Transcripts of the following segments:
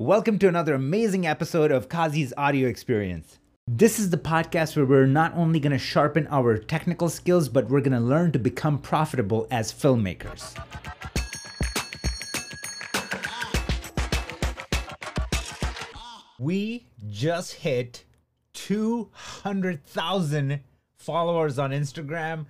Welcome to another amazing episode of Kazi's audio experience. This is the podcast where we're not only going to sharpen our technical skills, but we're going to learn to become profitable as filmmakers. We just hit 200,000 followers on Instagram.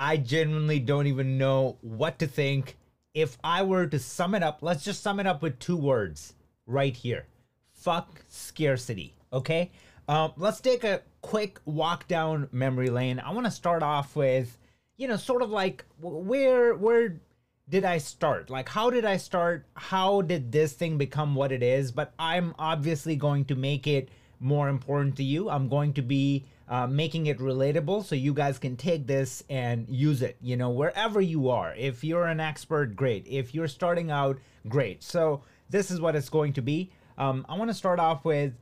I genuinely don't even know what to think. If I were to sum it up, let's just sum it up with two words right here. Fuck scarcity. Okay. Um, let's take a quick walk down memory lane. I want to start off with, you know, sort of like where where did I start? Like, how did I start? How did this thing become what it is? But I'm obviously going to make it more important to you. I'm going to be uh, making it relatable so you guys can take this and use it, you know, wherever you are. If you're an expert, great. If you're starting out, great. So, this is what it's going to be. Um, I want to start off with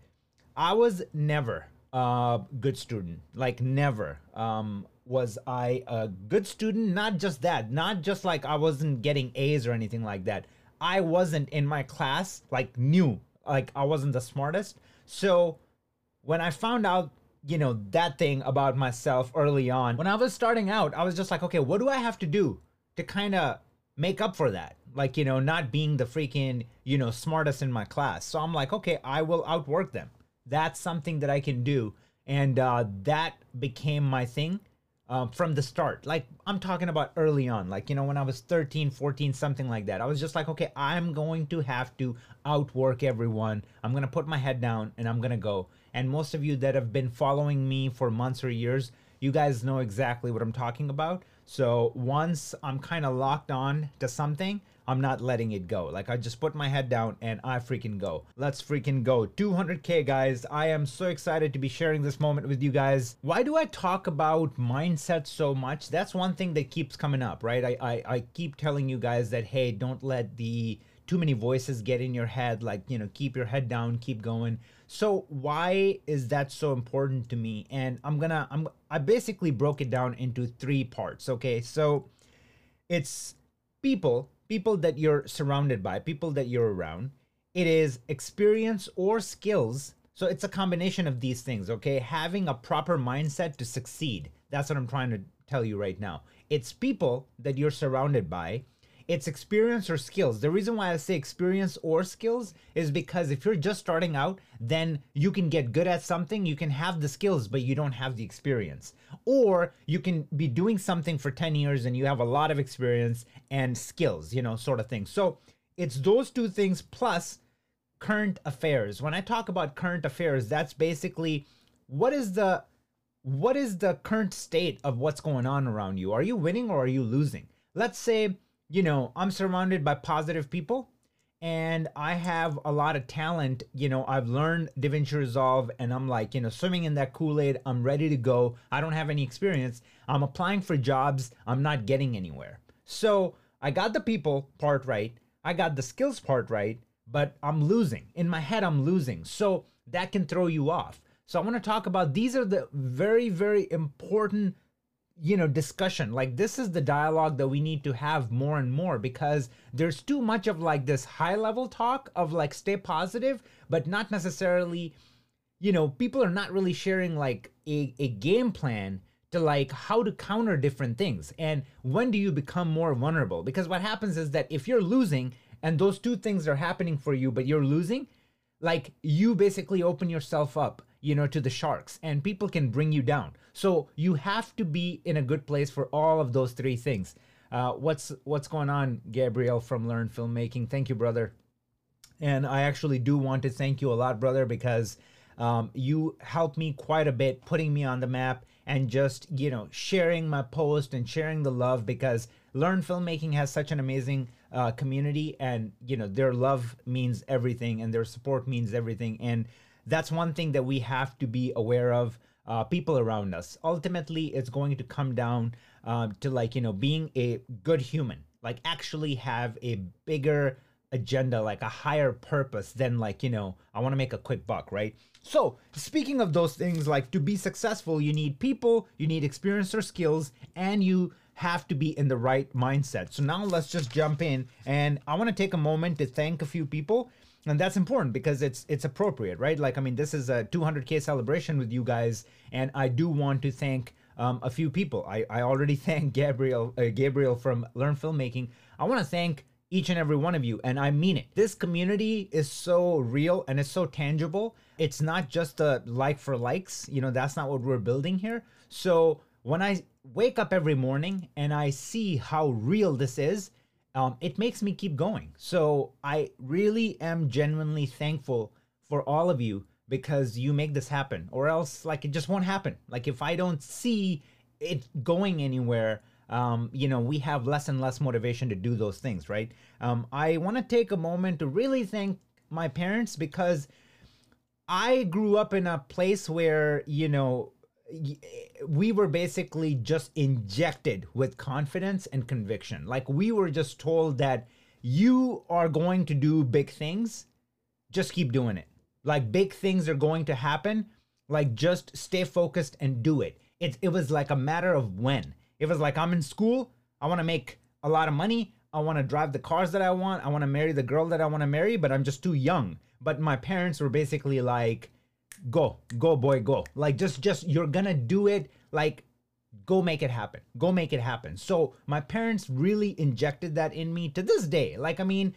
I was never a good student. Like, never. Um, was I a good student? Not just that, not just like I wasn't getting A's or anything like that. I wasn't in my class, like, new. Like, I wasn't the smartest. So, when I found out you know that thing about myself early on when i was starting out i was just like okay what do i have to do to kind of make up for that like you know not being the freaking you know smartest in my class. So i'm like okay i will outwork them. That's something that i can do. And uh, that became my thing uh, from the start. Like i'm talking about early on like you know when i was 13 14 something like that. I was just like okay i'm going to have to outwork everyone. I'm going to put my head down and i'm going to go. And most of you that have been following me for months or years you guys know exactly what i'm talking about so once i'm kind of locked on to something I'm not letting it go. Like I just put my head down and I freaking go. Let's freaking go. 200k guys. I am so excited to be sharing this moment with you guys. Why do I talk about mindset so much? That's one thing that keeps coming up, right? I I, I keep telling you guys that hey, don't let the too many voices get in your head like you know keep your head down keep going so why is that so important to me and i'm gonna i'm i basically broke it down into three parts okay so it's people people that you're surrounded by, people that you're around. It is experience or skills. So it's a combination of these things, okay? Having a proper mindset to succeed. That's what I'm trying to tell you right now. It's people that you're surrounded by it's experience or skills. The reason why I say experience or skills is because if you're just starting out, then you can get good at something, you can have the skills, but you don't have the experience. Or you can be doing something for 10 years and you have a lot of experience and skills, you know, sort of thing. So it's those two things plus current affairs. When I talk about current affairs, that's basically what is the what is the current state of what's going on around you? Are you winning or are you losing? Let's say you know, I'm surrounded by positive people and I have a lot of talent. You know, I've learned DaVinci Resolve and I'm like, you know, swimming in that Kool Aid. I'm ready to go. I don't have any experience. I'm applying for jobs. I'm not getting anywhere. So I got the people part right. I got the skills part right, but I'm losing. In my head, I'm losing. So that can throw you off. So I want to talk about these are the very, very important you know discussion. Like this is the dialogue that we need to have more and more because there's too much of like this high level talk of like stay positive but not necessarily you know people are not really sharing like a, a game plan to like how to counter different things. And when do you become more vulnerable? Because what happens is that if you're losing and those two things are happening for you but you're losing like you basically open yourself up you know to the sharks and people can bring you down. So you have to be in a good place for all of those three things. Uh, what's what's going on gabriel from learn filmmaking? Thank you brother. And i actually do want to thank you a lot brother because um, you helped me quite a bit putting me on the map and just you know sharing my post and sharing the love because learn filmmaking has such an amazing uh, community and you know their love means everything and their support means everything. And that's one thing that we have to be aware of uh, people around us. Ultimately it's going to come down uh, to like you know being a good human like actually have a bigger agenda like a higher purpose than like you know i want to make a quick buck right? So speaking of those things like to be successful you need people you need experience or skills and you have to be in the right mindset. So now let's just jump in and i want to take a moment to thank a few people and that's important because it's it's appropriate right? Like i mean this is a 200k celebration with you guys and i do want to thank um, a few people. I i already thank gabriel uh, gabriel from learn filmmaking. I want to thank each and every one of you and i mean it. This community is so real and it's so tangible. It's not just a like for likes you know that's not what we're building here. So when i wake up every morning and i see how real this is um, it makes me keep going. So I really am genuinely thankful for all of you because you make this happen, or else like it just won't happen. Like if I don't see it going anywhere, um, you know, we have less and less motivation to do those things, right? Um, I want to take a moment to really thank my parents because I grew up in a place where, you know, we were basically just injected with confidence and conviction. Like we were just told that you are going to do big things, just keep doing it. Like big things are going to happen, like just stay focused and do it. It it was like a matter of when. It was like I'm in school, I want to make a lot of money, I want to drive the cars that I want, I want to marry the girl that I want to marry, but I'm just too young. But my parents were basically like go go boy go. Like just just you're gonna do it like go make it happen. Go make it happen. So my parents really injected that in me to this day. Like i mean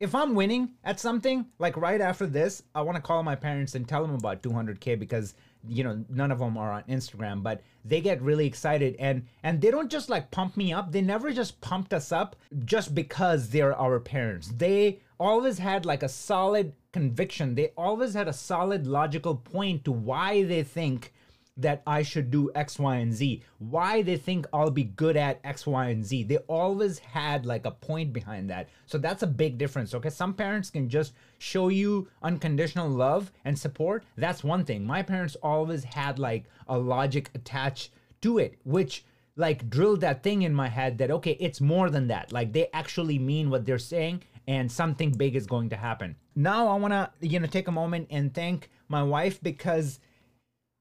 if i'm winning at something like right after this i want to call my parents and tell them about 200k because you know none of them are on instagram but they get really excited and and they don't just like pump me up. They never just pumped us up just because they're our parents. They always had like a solid conviction. They always had a solid logical point to why they think that I should do X, Y, and Z, why they think I'll be good at X, Y, and Z. They always had like a point behind that. So that's a big difference. Okay. Some parents can just show you unconditional love and support. That's one thing. My parents always had like a logic attached to it, which like drilled that thing in my head that, okay, it's more than that. Like they actually mean what they're saying and something big is going to happen. Now I want to you know take a moment and thank my wife because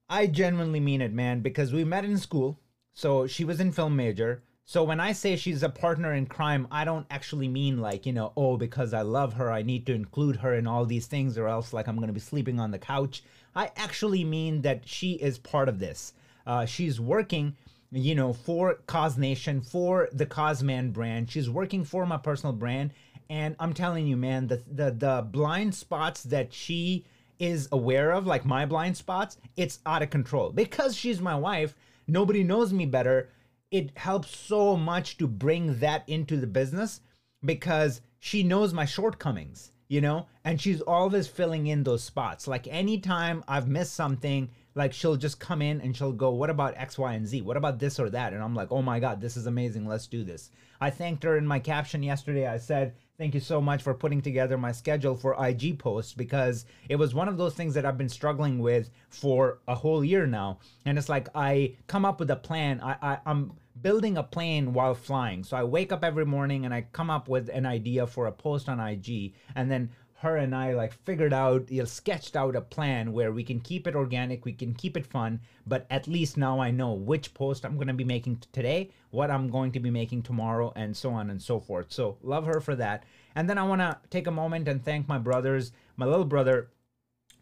I genuinely mean it, man, because we met in school. So she was in film major. So when I say she's a partner in crime, I don't actually mean like, you know, oh, because I love her, I need to include her in all these things or else like I'm going to be sleeping on the couch. I actually mean that she is part of this. Uh, she's working you know, for Cause Nation, for the Cosman brand. She's working for my personal brand, and I'm telling you, man, the the the blind spots that she is aware of, like my blind spots, it's out of control. Because she's my wife, nobody knows me better. It helps so much to bring that into the business because she knows my shortcomings, you know, and she's always filling in those spots. Like anytime I've missed something, like she'll just come in and she'll go, What about X, Y, and Z? What about this or that? And I'm like, Oh my God, this is amazing. Let's do this. I thanked her in my caption yesterday. I said, Thank you so much for putting together my schedule for IG posts because it was one of those things that I've been struggling with for a whole year now. And it's like I come up with a plan. I, I I'm building a plane while flying. So I wake up every morning and I come up with an idea for a post on IG and then her and I like figured out, you know, sketched out a plan where we can keep it organic, we can keep it fun, but at least now I know which post I'm going to be making today, what I'm going to be making tomorrow, and so on and so forth. So love her for that. And then I want to take a moment and thank my brothers, my little brother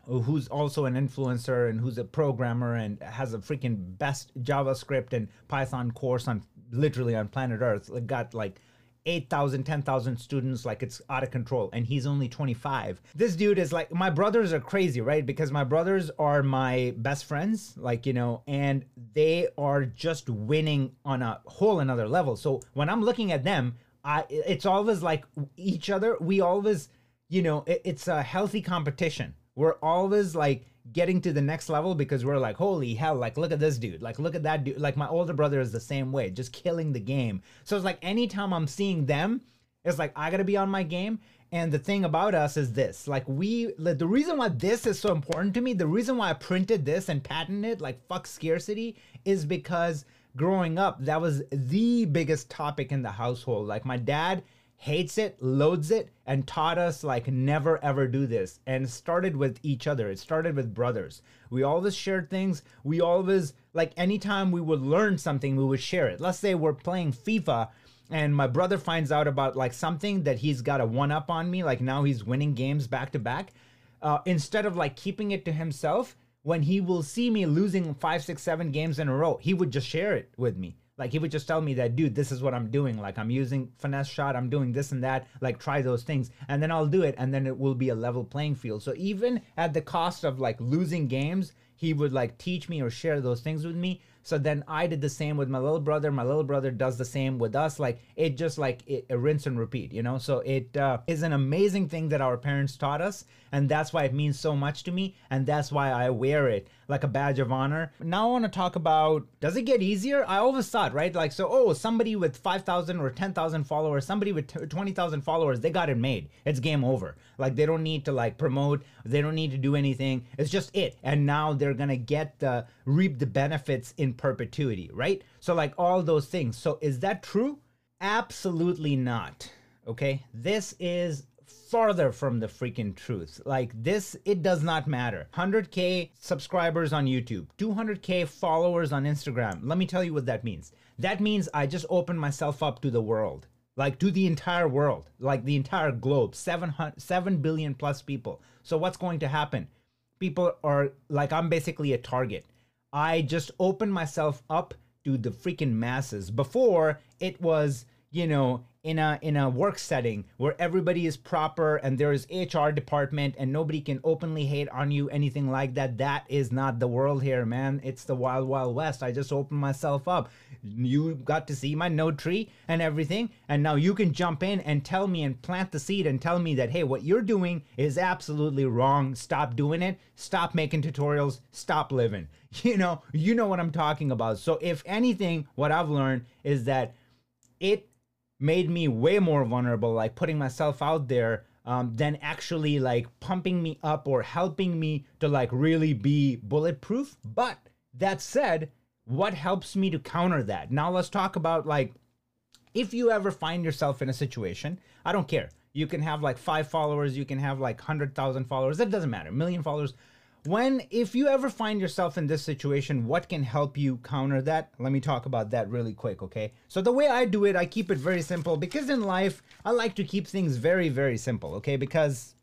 who's also an influencer and who's a programmer and has a freaking best JavaScript and Python course on literally on planet Earth. Got like 8,000, 10,000 students, like it's out of control, and he's only 25. This dude is like, my brothers are crazy, right? Because my brothers are my best friends, like, you know, and they are just winning on a whole another level. So when I'm looking at them, I, it's always like each other. We always, you know, it, it's a healthy competition. We're always like, getting to the next level because we're like, holy hell, like look at this dude, like look at that dude. Like my older brother is the same way, just killing the game. So it's like anytime I'm seeing them, it's like I gotta be on my game. And the thing about us is this like, we, like, the reason why this is so important to me, the reason why I printed this and patented it, like, fuck scarcity, is because growing up, that was the biggest topic in the household. Like, my dad, hates it, loads it, and taught us like never ever do this. And started with each other. It started with brothers. We always shared things. We always like anytime we would learn something, we would share it. Let's say we're playing FIFA and my brother finds out about like something that he's got a one up on me, like now he's winning games back to back, uh, instead of like keeping it to himself, when he will see me losing five, six, seven games in a row, he would just share it with me. Like he would just tell me that, dude, this is what I'm doing. Like I'm using finesse shot, I'm doing this and that. Like try those things, and then I'll do it, and then it will be a level playing field. So even at the cost of like losing games, he would like teach me or share those things with me so then I did the same with my little brother. My little brother does the same with us. Like it just like it, a rinse and repeat, you know? So it uh, is an amazing thing that our parents taught us. And that's why it means so much to me. And that's why I wear it like a badge of honor. Now I want to talk about does it get easier? I always thought, right? Like, so, oh, somebody with 5,000 or 10,000 followers, somebody with 20,000 followers, they got it made. It's game over. Like, they don't need to like promote, they don't need to do anything. It's just it. And now they're going to get the reap the benefits in perpetuity, right? So, like, all those things. So, is that true? Absolutely not. Okay. This is farther from the freaking truth. Like this, it does not matter. 100K subscribers on YouTube, 200K followers on Instagram. Let me tell you what that means. That means I just opened myself up to the world, like to the entire world, like the entire globe, 7, 7 billion plus people. So what's going to happen? People are like, I'm basically a target. I just opened myself up to the freaking masses. Before, it was, you know, in a in a work setting where everybody is proper and there is HR department and nobody can openly hate on you anything like that that is not the world here man. It's the wild wild west. I just opened myself up. You got to see my node tree and everything and now you can jump in and tell me and plant the seed and tell me that hey what you're doing is absolutely wrong. Stop doing it. Stop making tutorials. Stop living. You know you know what I'm talking about. So if anything what I've learned is that it made me way more vulnerable, like putting myself out there um, than actually like pumping me up or helping me to like really be bulletproof. But that said, what helps me to counter that? Now let's talk about like if you ever find yourself in a situation, I don't care. You can have like five followers, you can have like 100,000 followers, that doesn't matter, million followers when if you ever find yourself in this situation what can help you counter that? Let me talk about that really quick okay? So the way i do it i keep it very simple because in life i like to keep things very very simple okay? Because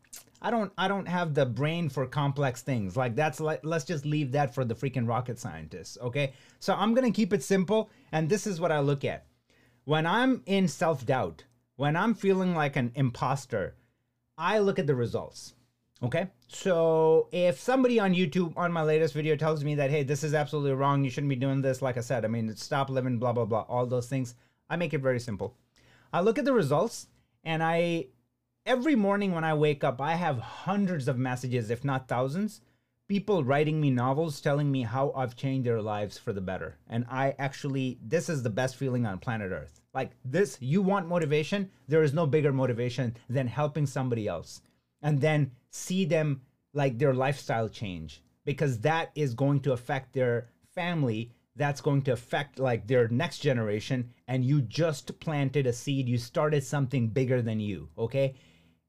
i don't i don't have the brain for complex things. Like that's like let's just leave that for the freaking rocket scientists okay? So i'm gonna keep it simple and this is what i look at. When i'm in self-doubt when i'm feeling like an imposter i look at the results Okay. So if somebody on YouTube on my latest video tells me that, hey, this is absolutely wrong, you shouldn't be doing this, like I said, I mean, stop living, blah, blah, blah, all those things, I make it very simple. I look at the results and I, every morning when I wake up, I have hundreds of messages, if not thousands, people writing me novels telling me how I've changed their lives for the better. And I actually, this is the best feeling on planet Earth. Like this, you want motivation? There is no bigger motivation than helping somebody else and then see them like their lifestyle change because that is going to affect their family. That's going to affect like their next generation. And you just planted a seed. You started something bigger than you okay?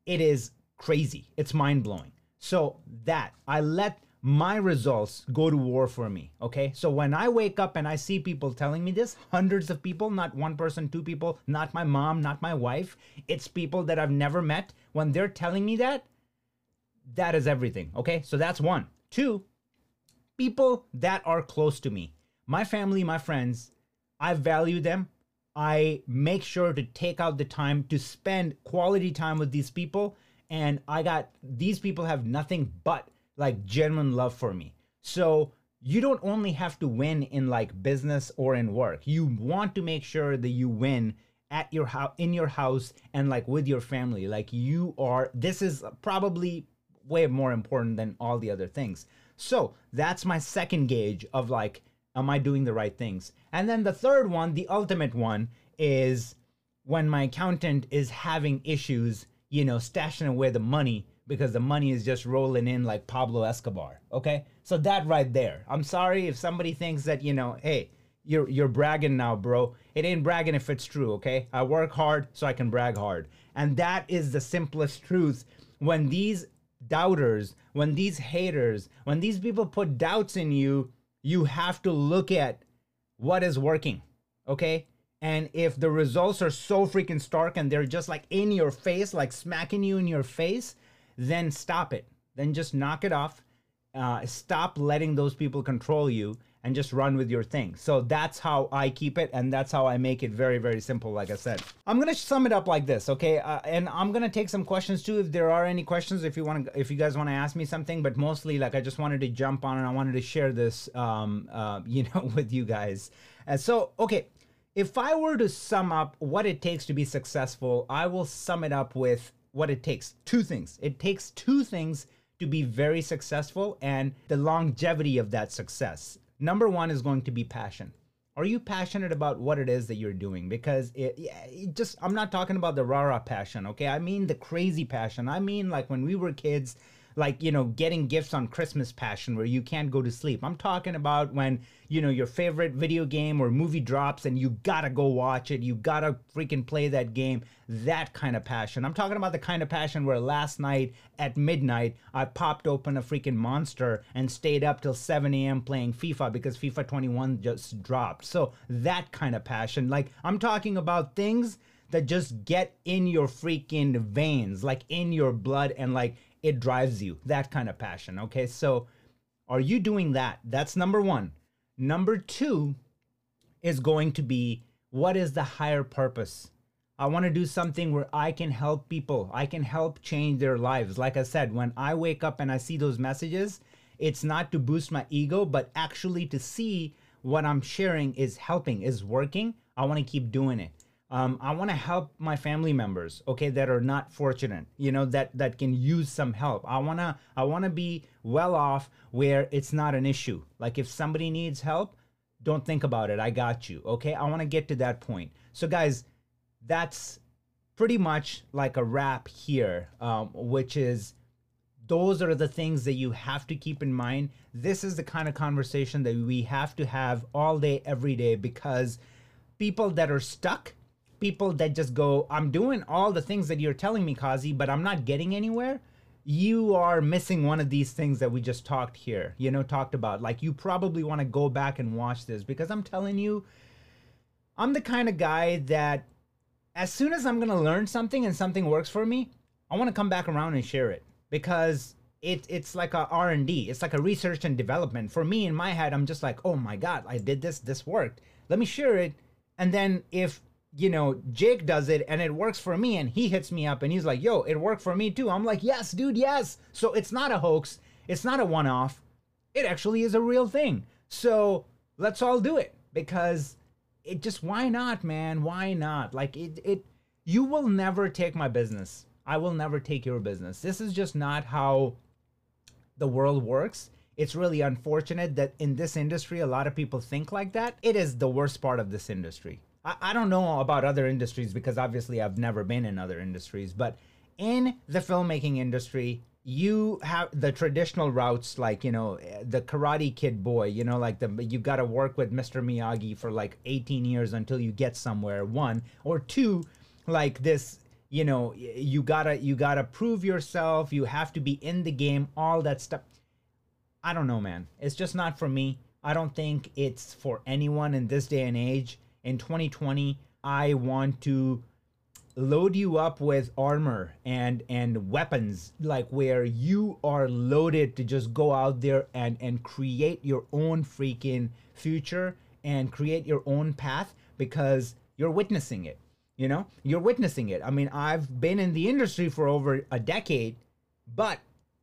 It is crazy. It's mind-blowing. So that i let my results go to war for me okay? So when i wake up and i see people telling me this hundreds of people not one person two people not my mom not my wife it's people that i've never met. When they're telling me that that is everything okay so that's one two people that are close to me my family my friends i value them i make sure to take out the time to spend quality time with these people and i got these people have nothing but like genuine love for me. So you don't only have to win in like business or in work. You want to make sure that you win at your house in your house and like with your family. Like you are this is probably way more important than all the other things. So, that's my second gauge of like am I doing the right things? And then the third one, the ultimate one is when my accountant is having issues, you know, stashing away the money because the money is just rolling in like Pablo Escobar. Okay, so that right there. I'm sorry if somebody thinks that you know, hey, you're you're bragging now, bro. It ain't bragging if it's true. Okay, I work hard so I can brag hard, and that is the simplest truth. When these doubters, when these haters, when these people put doubts in you, you have to look at what is working. Okay, And if the results are so freaking stark and they're just like in your face, like smacking you in your face, then stop it. Then just knock it off. Uh, stop letting those people control you and just run with your thing. So that's how I keep it, and that's how I make it very, very simple. Like I said, I'm gonna sum it up like this, okay? Uh, and I'm gonna take some questions too, if there are any questions. If you wanna, if you guys want to ask me something, but mostly like I just wanted to jump on and I wanted to share this, um, uh, you know, with you guys. And so, okay, if I were to sum up what it takes to be successful, I will sum it up with what it takes. Two things. It takes two things to be very successful and the longevity of that success. Number one is going to be passion. Are you passionate about what it is that you're doing? Because it, it just, I'm not talking about the rara passion, okay? I mean the crazy passion. I mean, like when we were kids, like you know getting gifts on christmas passion where you can't go to sleep. I'm talking about when you know your favorite video game or movie drops and you gotta go watch it. You gotta freaking play that game. That kind of passion. I'm talking about the kind of passion where last night at midnight i popped open a freaking monster and stayed up till 7 a.m playing fifa because fifa 21 just dropped. So that kind of passion. Like i'm talking about things that just get in your freaking veins, like in your blood, and like it drives you. That kind of passion. Okay. So are you doing that? That's number one. Number two is going to be what is the higher purpose? I want to do something where I can help people. I can help change their lives. Like I said, when I wake up and I see those messages, it's not to boost my ego, but actually to see what I'm sharing is helping, is working. I want to keep doing it um, I want to help my family members, okay, that are not fortunate, you know, that that can use some help. I wanna I wanna be well off where it's not an issue. Like if somebody needs help, don't think about it. I got you, okay. I want to get to that point. So guys, that's pretty much like a wrap here, um, which is those are the things that you have to keep in mind. This is the kind of conversation that we have to have all day, every day, because people that are stuck people that just go, I'm doing all the things that you're telling me, Kazi, but I'm not getting anywhere. You are missing one of these things that we just talked here, you know, talked about. Like, you probably want to go back and watch this because I'm telling you, I'm the kind of guy that as soon as I'm going to learn something and something works for me, I want to come back around and share it because it, it's like a r&d it's like a research and development for me in my head i'm just like oh my god i did this this worked let me share it and then if you know, Jake does it and it works for me and he hits me up and he's like, yo, it worked for me too. I'm like, yes, dude, yes. So it's not a hoax. It's not a one off. It actually is a real thing. So let's all do it because it just, why not, man? Why not? Like, it, it, you will never take my business. I will never take your business. This is just not how the world works. It's really unfortunate that in this industry, a lot of people think like that. It is the worst part of this industry I, I don't know about other industries because obviously I've never been in other industries, but in the filmmaking industry, you have the traditional routes like you know the karate kid boy you know like the you got to work with mr miyagi for like 18 years until you get somewhere one. Or two like this you know you gotta you gotta prove yourself you have to be in the game all that stuff. I don't know man. It's just not for me. I don't think it's for anyone in this day and age in 2020 i want to load you up with armor and and weapons like where you are loaded to just go out there and and create your own freaking future and create your own path because you're witnessing it you know? You're witnessing it. I mean i've been in the industry for over a decade but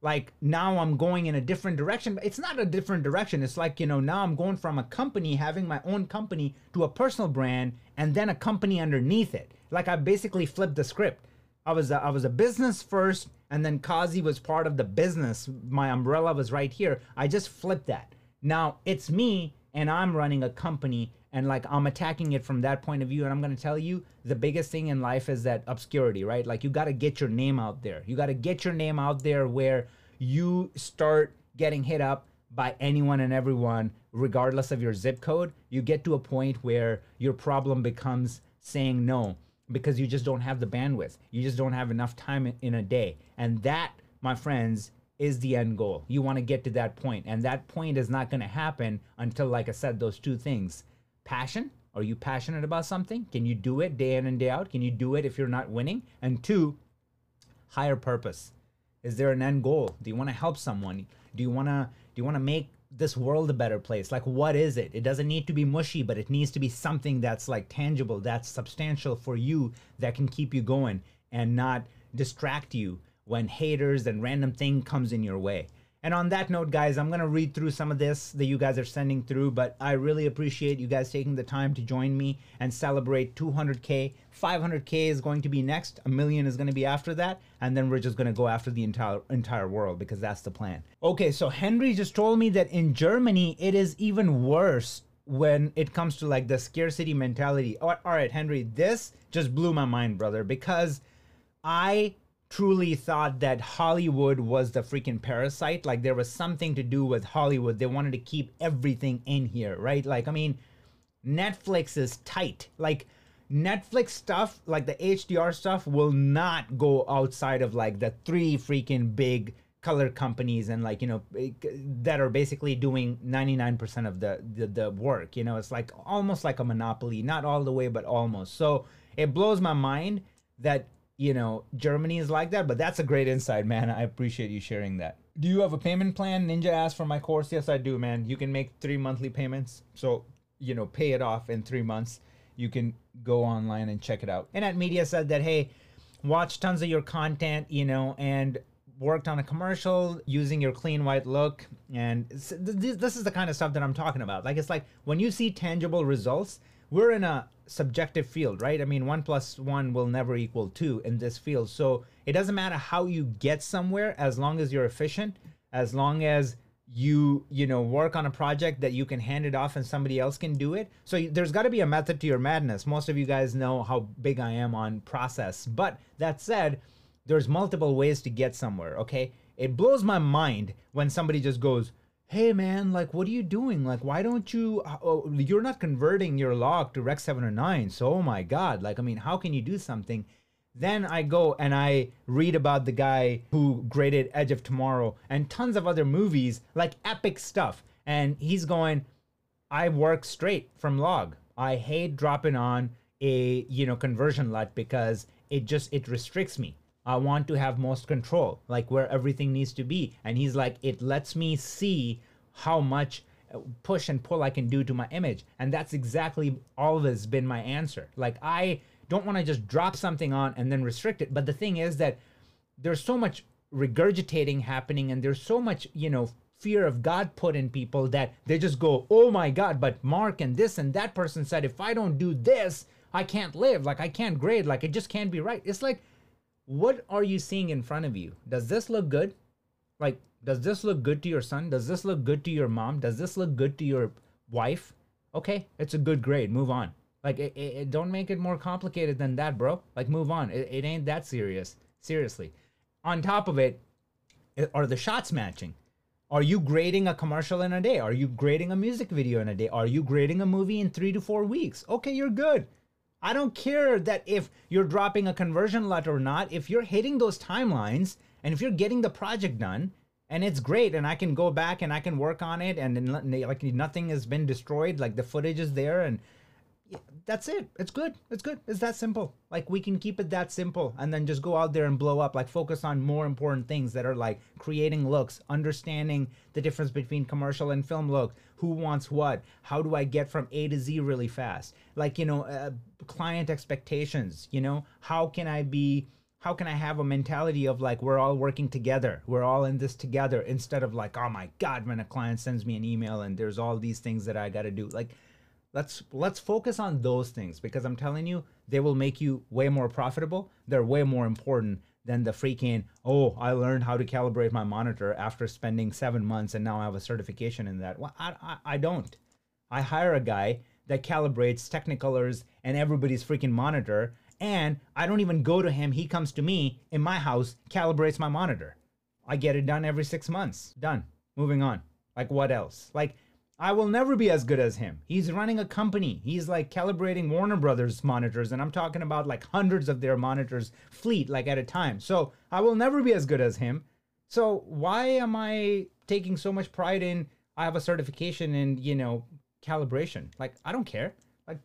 like now I'm going in a different direction. It's not a different direction. It's like, you know, now I'm going from a company, having my own company, to a personal brand and then a company underneath it. Like I basically flipped the script. I was a, I was a business first and then Kazi was part of the business. My umbrella was right here. I just flipped that. Now it's me and I'm running a company and like I'm attacking it from that point of view. And I'm gonna tell you the biggest thing in life is that obscurity, right? Like you gotta get your name out there. You gotta get your name out there where you start getting hit up by anyone and everyone, regardless of your zip code. You get to a point where your problem becomes saying no because you just don't have the bandwidth. You just don't have enough time in a day. And that, my friends, is the end goal. You want to get to that point, and that point is not going to happen until, like I said, those two things passion Are you passionate about something? Can you do it day in and day out? Can you do it if you're not winning? And two, higher purpose. Is there an end goal? Do you want to help someone? Do you want to do you want to make this world a better place? Like what is it? It doesn't need to be mushy, but it needs to be something that's like tangible, that's substantial for you that can keep you going and not distract you when haters and random thing comes in your way. And on that note, guys, I'm going to read through some of this that you guys are sending through, but I really appreciate you guys taking the time to join me and celebrate 200K. 500K is going to be next, a million is going to be after that, and then we're just going to go after the entire entire world because that's the plan. Okay, so Henry just told me that in Germany it is even worse when it comes to like the scarcity mentality. All right, Henry, this just blew my mind, brother, because I truly thought that Hollywood was the freaking parasite. Like there was something to do with Hollywood. They wanted to keep everything in here, right? Like, I mean, Netflix is tight. Like, Netflix stuff, like the HDR stuff, will not go outside of like the three freaking big color companies and like you know eh, that are basically doing 99% of the, the the work you know it's like almost like a monopoly not all the way but almost so it blows my mind that you know, Germany is like that, but that's a great insight, man. I appreciate you sharing that. Do you have a payment plan? Ninja asked for my course. Yes, I do, man. You can make three monthly payments. So, you know, pay it off in three months. You can go online and check it out. And at Media said that, hey, watch tons of your content, you know, and worked on a commercial using your clean white look. And this is the kind of stuff that I'm talking about. Like, it's like when you see tangible results, we're in a subjective field, right? I mean, one plus one will never equal two in this field. So it doesn't matter how you get somewhere as long as you're efficient, as long as you you know work on a project that you can hand it off and somebody else can do it so there's got to be a method to your madness most of you guys know how big i am on process but that said there's multiple ways to get somewhere okay it blows my mind when somebody just goes hey man, like what are you doing? Like why don't you? Uh, oh, you're not converting your log to Rec 709. So oh my god, like I mean, how can you do something? Then I go and I read about the guy who graded Edge of Tomorrow and tons of other movies, like epic stuff. And he's going, I work straight from log. I hate dropping on a you know conversion LUT because it just it restricts me. I want to have most control, like where everything needs to be. And he's like, it lets me see how much uh, push and pull I can do to my image. And that's exactly always been my answer. Like, I don't want to just drop something on and then restrict it. But the thing is that there's so much regurgitating happening and there's so much, you know, fear of God put in people that they just go, oh my God, but Mark and this and that person said, if I don't do this, I can't live. Like, I can't grade. Like, it just can't be right. It's like, what are you seeing in front of you? Does this look good? Like, does this look good to your son? Does this look good to your mom? Does this look good to your wife? Okay, it's a good grade. Move on. Like, it, it, don't make it more complicated than that, bro. Like, move on. It, it ain't that serious. Seriously. On top of it, are the shots matching? Are you grading a commercial in a day? Are you grading a music video in a day? Are you grading a movie in three to four weeks? Okay, you're good. I don't care that if you're dropping a conversion LUT or not, if you're hitting those timelines and if you're getting the project done and it's great and I can go back and I can work on it and like nothing has been destroyed, like the footage is there and that's it. It's good. It's good. It's that simple. Like we can keep it that simple and then just go out there and blow up. Like focus on more important things that are like creating looks, understanding the difference between commercial and film look, who wants what, how do I get from A to Z really fast? Like, you know, uh, client expectations, you know, how can I be how can I have a mentality of like we're all working together, we're all in this together instead of like, oh my god, when a client sends me an email and there's all these things that I got to do. Like let's let's focus on those things because i'm telling you they will make you way more profitable. They're way more important than the freaking oh i learned how to calibrate my monitor after spending seven months and now i have a certification in that. Well i, I, I don't. I hire a guy that calibrates technicolors and everybody's freaking monitor and i don't even go to him. He comes to me in my house calibrates my monitor. I get it done every six months. Done. Moving on. Like what else? Like I will never be as good as him. He's running a company. He's like calibrating Warner Brothers monitors, and I'm talking about like hundreds of their monitors fleet, like at a time. So I will never be as good as him. So why am I taking so much pride in I have a certification in, you know, calibration? Like, I don't care. Like,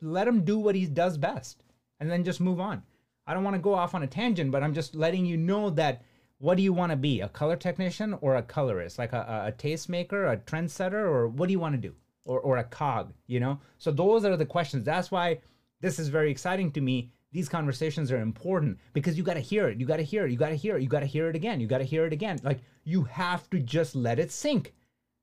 let him do what he does best and then just move on. I don't want to go off on a tangent, but I'm just letting you know that what do you want to be? A color technician or a colorist? Like a, a tastemaker, a trendsetter, or what do you want to do? Or, or a cog, you know? So those are the questions. That's why this is very exciting to me. These conversations are important because you got to hear it. You got to hear it. You got to hear it. You got to hear it again. You got to hear it again. Like you have to just let it sink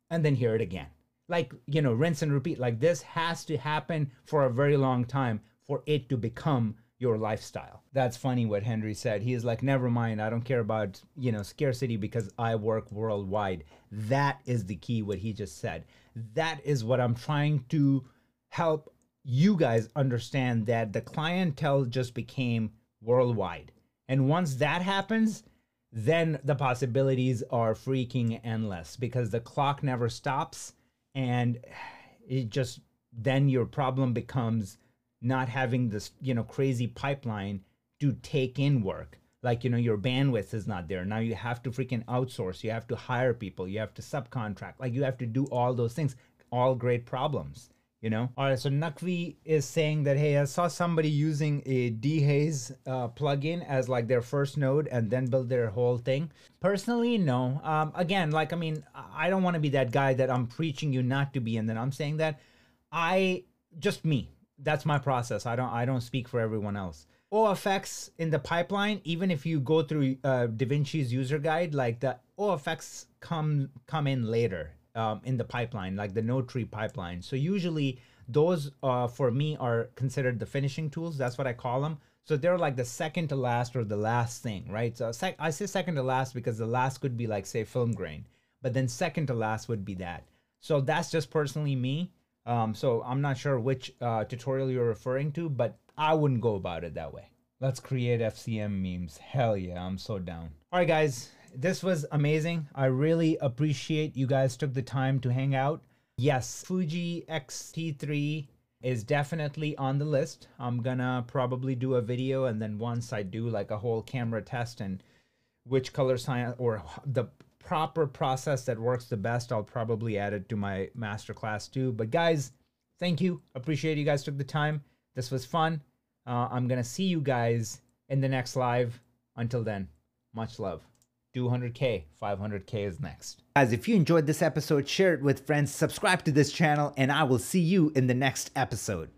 and then hear it again. Like, you know, rinse and repeat. Like this has to happen for a very long time for it to become your lifestyle. That's funny what Henry said. He is like, never mind, I don't care about, you know, scarcity because I work worldwide. That is the key, what he just said. That is what I'm trying to help you guys understand that the clientele just became worldwide. And once that happens, then the possibilities are freaking endless because the clock never stops and it just then your problem becomes not having this you know crazy pipeline to take in work. Like you know your bandwidth is not there. Now you have to freaking outsource. You have to hire people. You have to subcontract. Like you have to do all those things. All great problems you know? All right so nakvi is saying that hey i saw somebody using a dehaze uh, plugin as like their first node and then build their whole thing. Personally no. Um, again like i mean i don't want to be that guy that i'm preaching you not to be. And then i'm saying that i just me that's my process. I don't I don't speak for everyone else. OFX in the pipeline, even if you go through uh, DaVinci's user guide, like the OFX come come in later um, in the pipeline, like the node tree pipeline. So usually those uh, for me are considered the finishing tools. That's what I call them. So they're like the second to last or the last thing, right? So sec- I say second to last because the last could be like say film grain, but then second to last would be that. So that's just personally me. Um, so I'm not sure which uh, tutorial you're referring to, but I wouldn't go about it that way. Let's create FCM memes. Hell yeah, I'm so down. All right, guys, this was amazing. I really appreciate you guys took the time to hang out. Yes, Fuji X-T3 is definitely on the list. I'm gonna probably do a video, and then once I do like a whole camera test and which color science or the proper process that works the best, I'll probably add it to my masterclass too. But guys, thank you. Appreciate you guys took the time. This was fun. Uh, I'm going to see you guys in the next live. Until then, much love. 200K, 500K is next. Guys, if you enjoyed this episode, share it with friends, subscribe to this channel, and I will see you in the next episode.